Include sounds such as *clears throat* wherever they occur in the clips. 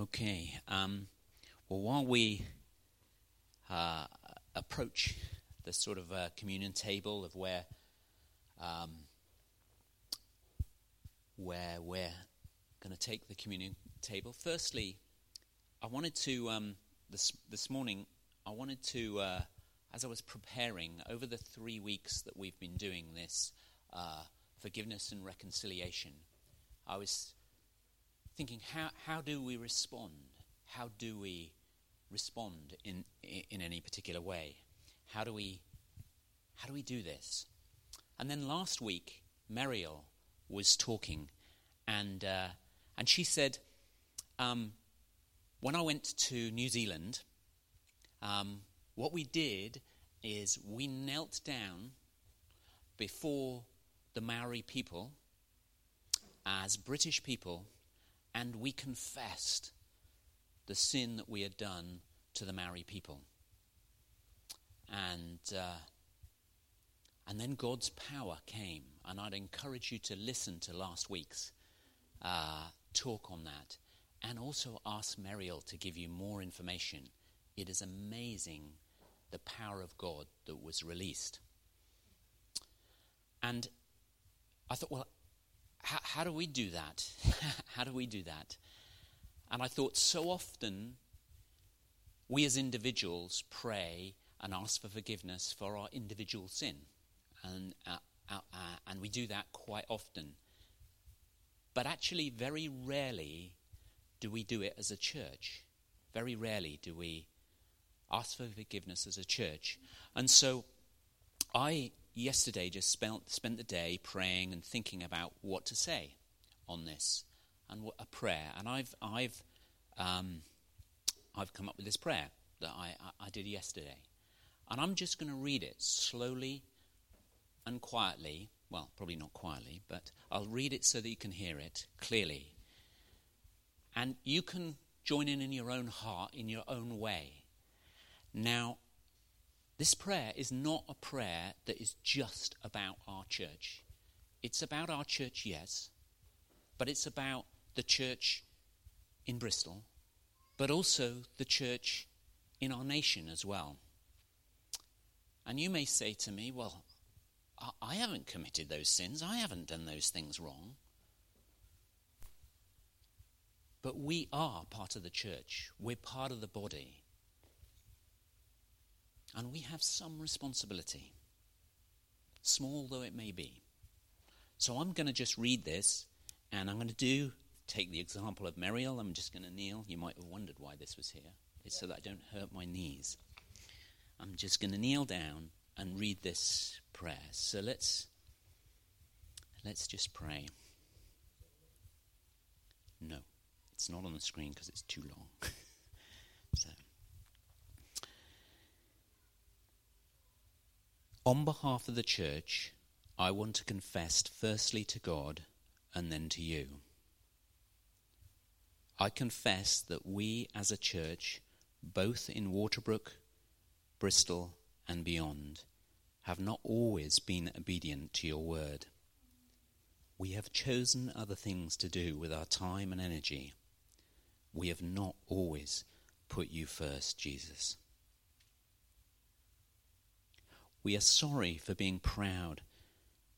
Okay. Um, well, while we uh, approach the sort of uh, communion table of where um, where we're going to take the communion table, firstly, I wanted to um, this this morning. I wanted to, uh, as I was preparing over the three weeks that we've been doing this uh, forgiveness and reconciliation, I was thinking, how, how do we respond? How do we respond in, in any particular way? How do we, how do, we do this? And then last week, Mariel was talking, and, uh, and she said, um, when I went to New Zealand, um, what we did is we knelt down before the Maori people as British people and we confessed the sin that we had done to the Maori people. And, uh, and then God's power came. And I'd encourage you to listen to last week's uh, talk on that. And also ask Mariel to give you more information. It is amazing the power of God that was released. And I thought, well, how, how do we do that? *laughs* how do we do that? And I thought so often we as individuals pray and ask for forgiveness for our individual sin. And, uh, uh, uh, and we do that quite often. But actually, very rarely do we do it as a church. Very rarely do we ask for forgiveness as a church. And so I yesterday just spent, spent the day praying and thinking about what to say on this and what, a prayer. And I've, I've, um, I've come up with this prayer that I, I, I did yesterday. And I'm just going to read it slowly and quietly. Well, probably not quietly, but I'll read it so that you can hear it clearly. And you can join in in your own heart, in your own way. Now, this prayer is not a prayer that is just about our church. It's about our church, yes, but it's about the church in Bristol, but also the church in our nation as well. And you may say to me, well, I haven't committed those sins, I haven't done those things wrong. But we are part of the church, we're part of the body. And we have some responsibility, small though it may be. So I'm going to just read this, and I'm going to do, take the example of Mariel. I'm just going to kneel. You might have wondered why this was here. It's so that I don't hurt my knees. I'm just going to kneel down and read this prayer. So let's let's just pray. No, it's not on the screen because it's too long. *laughs* so On behalf of the church, I want to confess firstly to God and then to you. I confess that we as a church, both in Waterbrook, Bristol, and beyond, have not always been obedient to your word. We have chosen other things to do with our time and energy. We have not always put you first, Jesus. We are sorry for being proud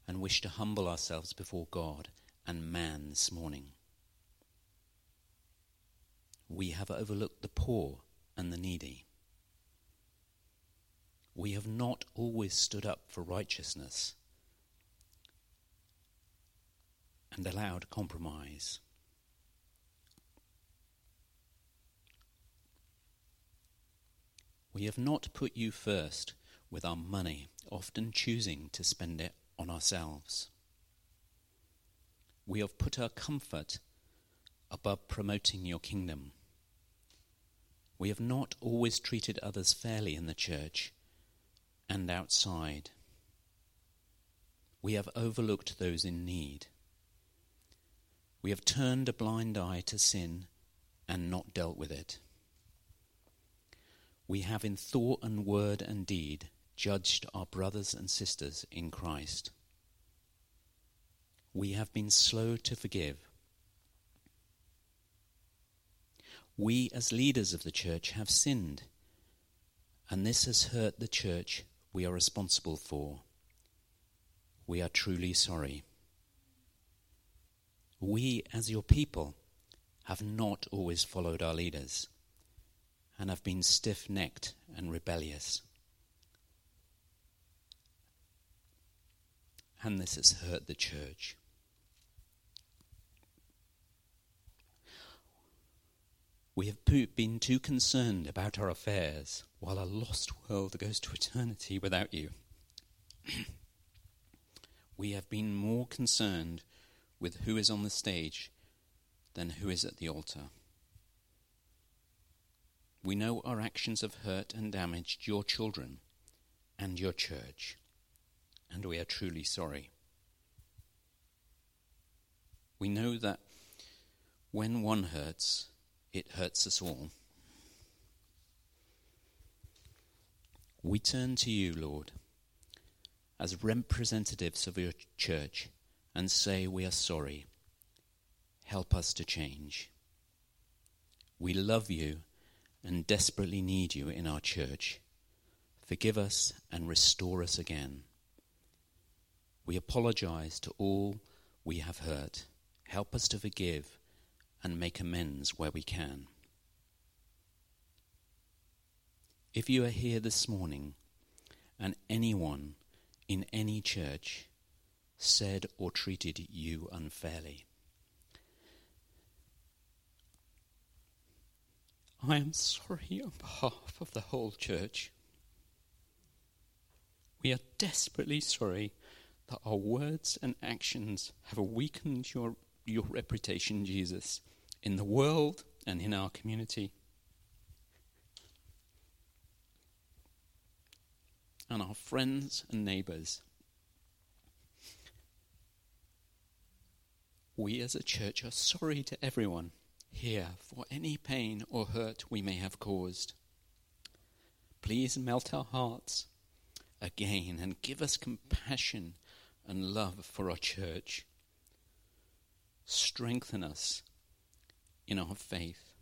and wish to humble ourselves before God and man this morning. We have overlooked the poor and the needy. We have not always stood up for righteousness and allowed compromise. We have not put you first with our money, often choosing to spend it on ourselves. We have put our comfort above promoting your kingdom. We have not always treated others fairly in the church and outside. We have overlooked those in need. We have turned a blind eye to sin and not dealt with it. We have in thought and word and deed judged our brothers and sisters in Christ. We have been slow to forgive. We, as leaders of the church, have sinned, and this has hurt the church we are responsible for. We are truly sorry. We, as your people, have not always followed our leaders and have been stiff necked and rebellious. And this has hurt the church. We have been too concerned about our affairs while a lost world goes to eternity without you. *clears throat* we have been more concerned with who is on the stage than who is at the altar. We know our actions have hurt and damaged your children and your church, and we are truly sorry. We know that when one hurts, it hurts us all. We turn to you, Lord, as representatives of your church and say we are sorry. Help us to change. We love you and desperately need you in our church. Forgive us and restore us again. We apologize to all we have hurt. Help us to forgive and make amends where we can. If you are here this morning and anyone in any church said or treated you unfairly, I am sorry on behalf of the whole church. We are desperately sorry that our words and actions have weakened your, your reputation, Jesus, in the world and in our community. And our friends and neighbours. We as a church are sorry to everyone here for any pain or hurt we may have caused. Please melt our hearts again and give us compassion and love for our church. Strengthen us in our faith.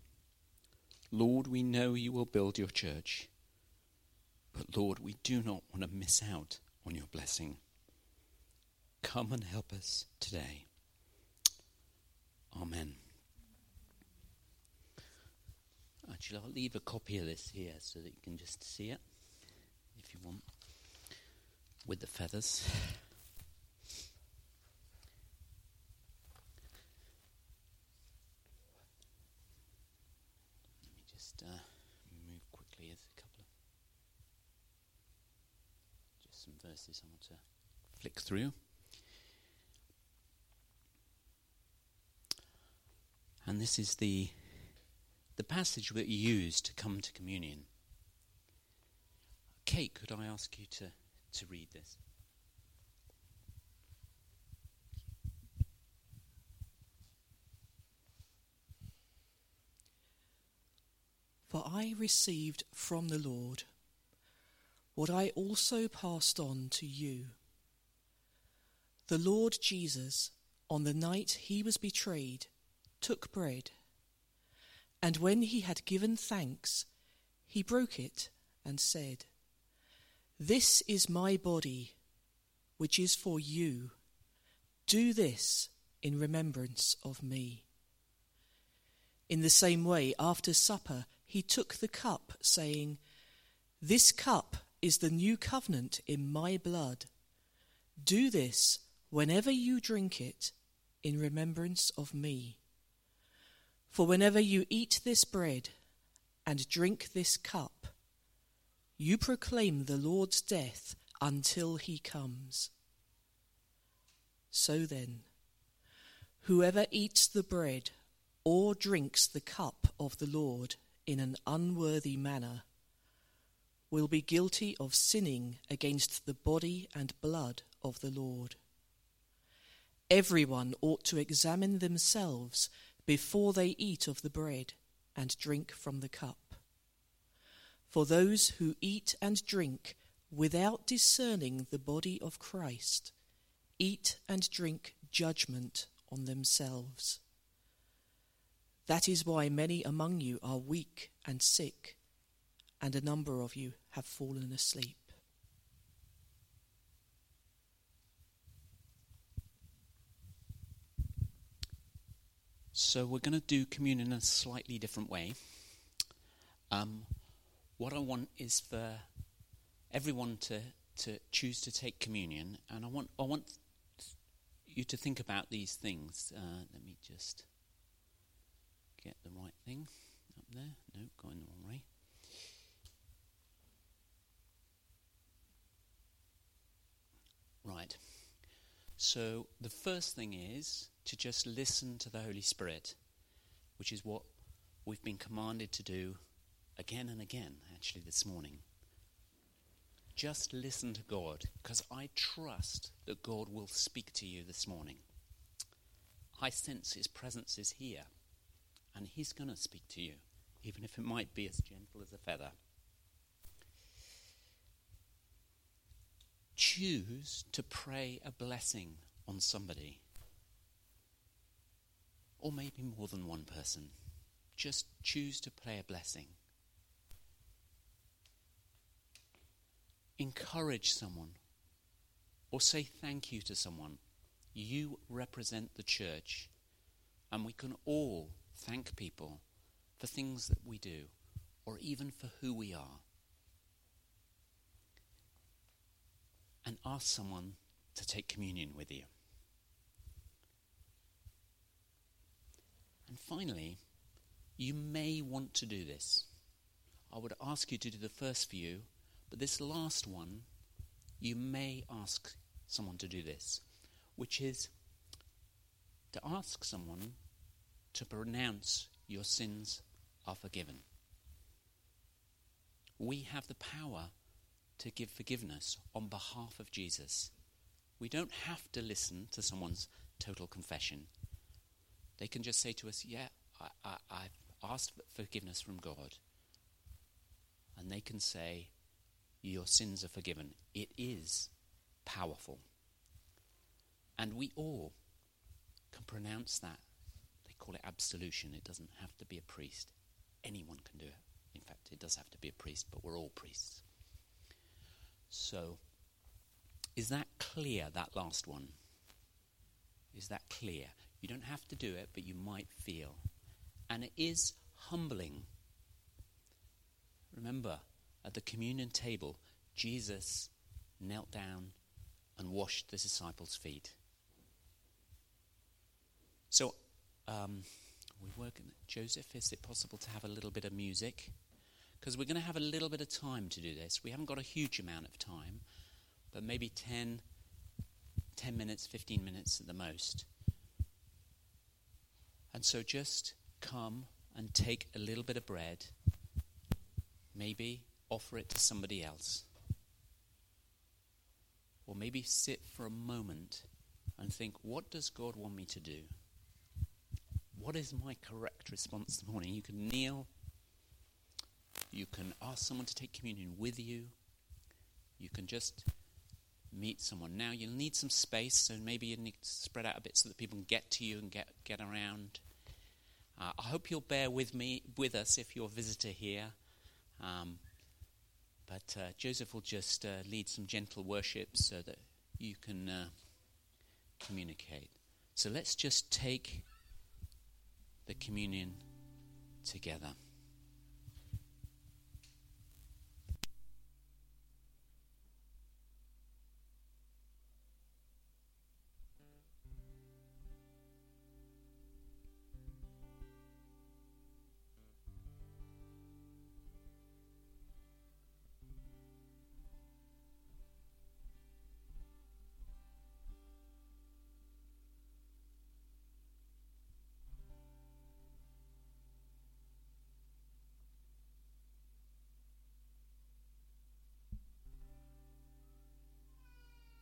Lord, we know you will build your church, but Lord, we do not want to miss out on your blessing. Come and help us today. Amen. Actually, I'll leave a copy of this here so that you can just see it if you want with the feathers. Let me just uh, move quickly. There's a couple of just some verses I want to flick through. And this is the the passage that you use to come to communion. Kate, could I ask you to, to read this? For I received from the Lord what I also passed on to you. The Lord Jesus, on the night he was betrayed, took bread. And when he had given thanks, he broke it and said, This is my body, which is for you. Do this in remembrance of me. In the same way, after supper, he took the cup, saying, This cup is the new covenant in my blood. Do this whenever you drink it in remembrance of me. For whenever you eat this bread and drink this cup, you proclaim the Lord's death until he comes. So then, whoever eats the bread or drinks the cup of the Lord in an unworthy manner will be guilty of sinning against the body and blood of the Lord. Everyone ought to examine themselves before they eat of the bread and drink from the cup. For those who eat and drink without discerning the body of Christ eat and drink judgment on themselves. That is why many among you are weak and sick, and a number of you have fallen asleep. So, we're going to do communion in a slightly different way. Um, what I want is for everyone to, to choose to take communion, and I want, I want you to think about these things. Uh, let me just get the right thing up there. No, going the wrong way. Right. So the first thing is to just listen to the Holy Spirit, which is what we've been commanded to do again and again, actually, this morning. Just listen to God, because I trust that God will speak to you this morning. I sense His presence is here, and He's going to speak to you, even if it might be as gentle as a feather. Choose to pray a blessing on somebody, or maybe more than one person. Just choose to pray a blessing. encourage someone or say thank you to someone. You represent the church, and we can all thank people for things that we do or even for who we are. And ask someone to take communion with you. And finally, you may want to do this. I would ask you to do the first few but this last one, you may ask someone to do this, which is to ask someone to pronounce your sins are forgiven. We have the power to give forgiveness on behalf of Jesus. We don't have to listen to someone's total confession. They can just say to us, Yeah, I, I, I've asked for forgiveness from God. And they can say, your sins are forgiven. It is powerful. And we all can pronounce that. They call it absolution. It doesn't have to be a priest. Anyone can do it. In fact, it does have to be a priest, but we're all priests. So, is that clear, that last one? Is that clear? You don't have to do it, but you might feel. And it is humbling. Remember, at the communion table, Jesus knelt down and washed the disciples' feet. So, um, we work. Joseph, is it possible to have a little bit of music? Because we're going to have a little bit of time to do this. We haven't got a huge amount of time, but maybe 10, 10 minutes, 15 minutes at the most. And so just come and take a little bit of bread, maybe offer it to somebody else. Or maybe sit for a moment and think, what does God want me to do? What is my correct response this morning? You can kneel. You can ask someone to take communion with you. You can just meet someone. Now, you'll need some space, so maybe you need to spread out a bit so that people can get to you and get, get around. Uh, I hope you'll bear with me, with us if you're a visitor here. Um, but uh, Joseph will just uh, lead some gentle worship so that you can uh, communicate. So let's just take the communion together.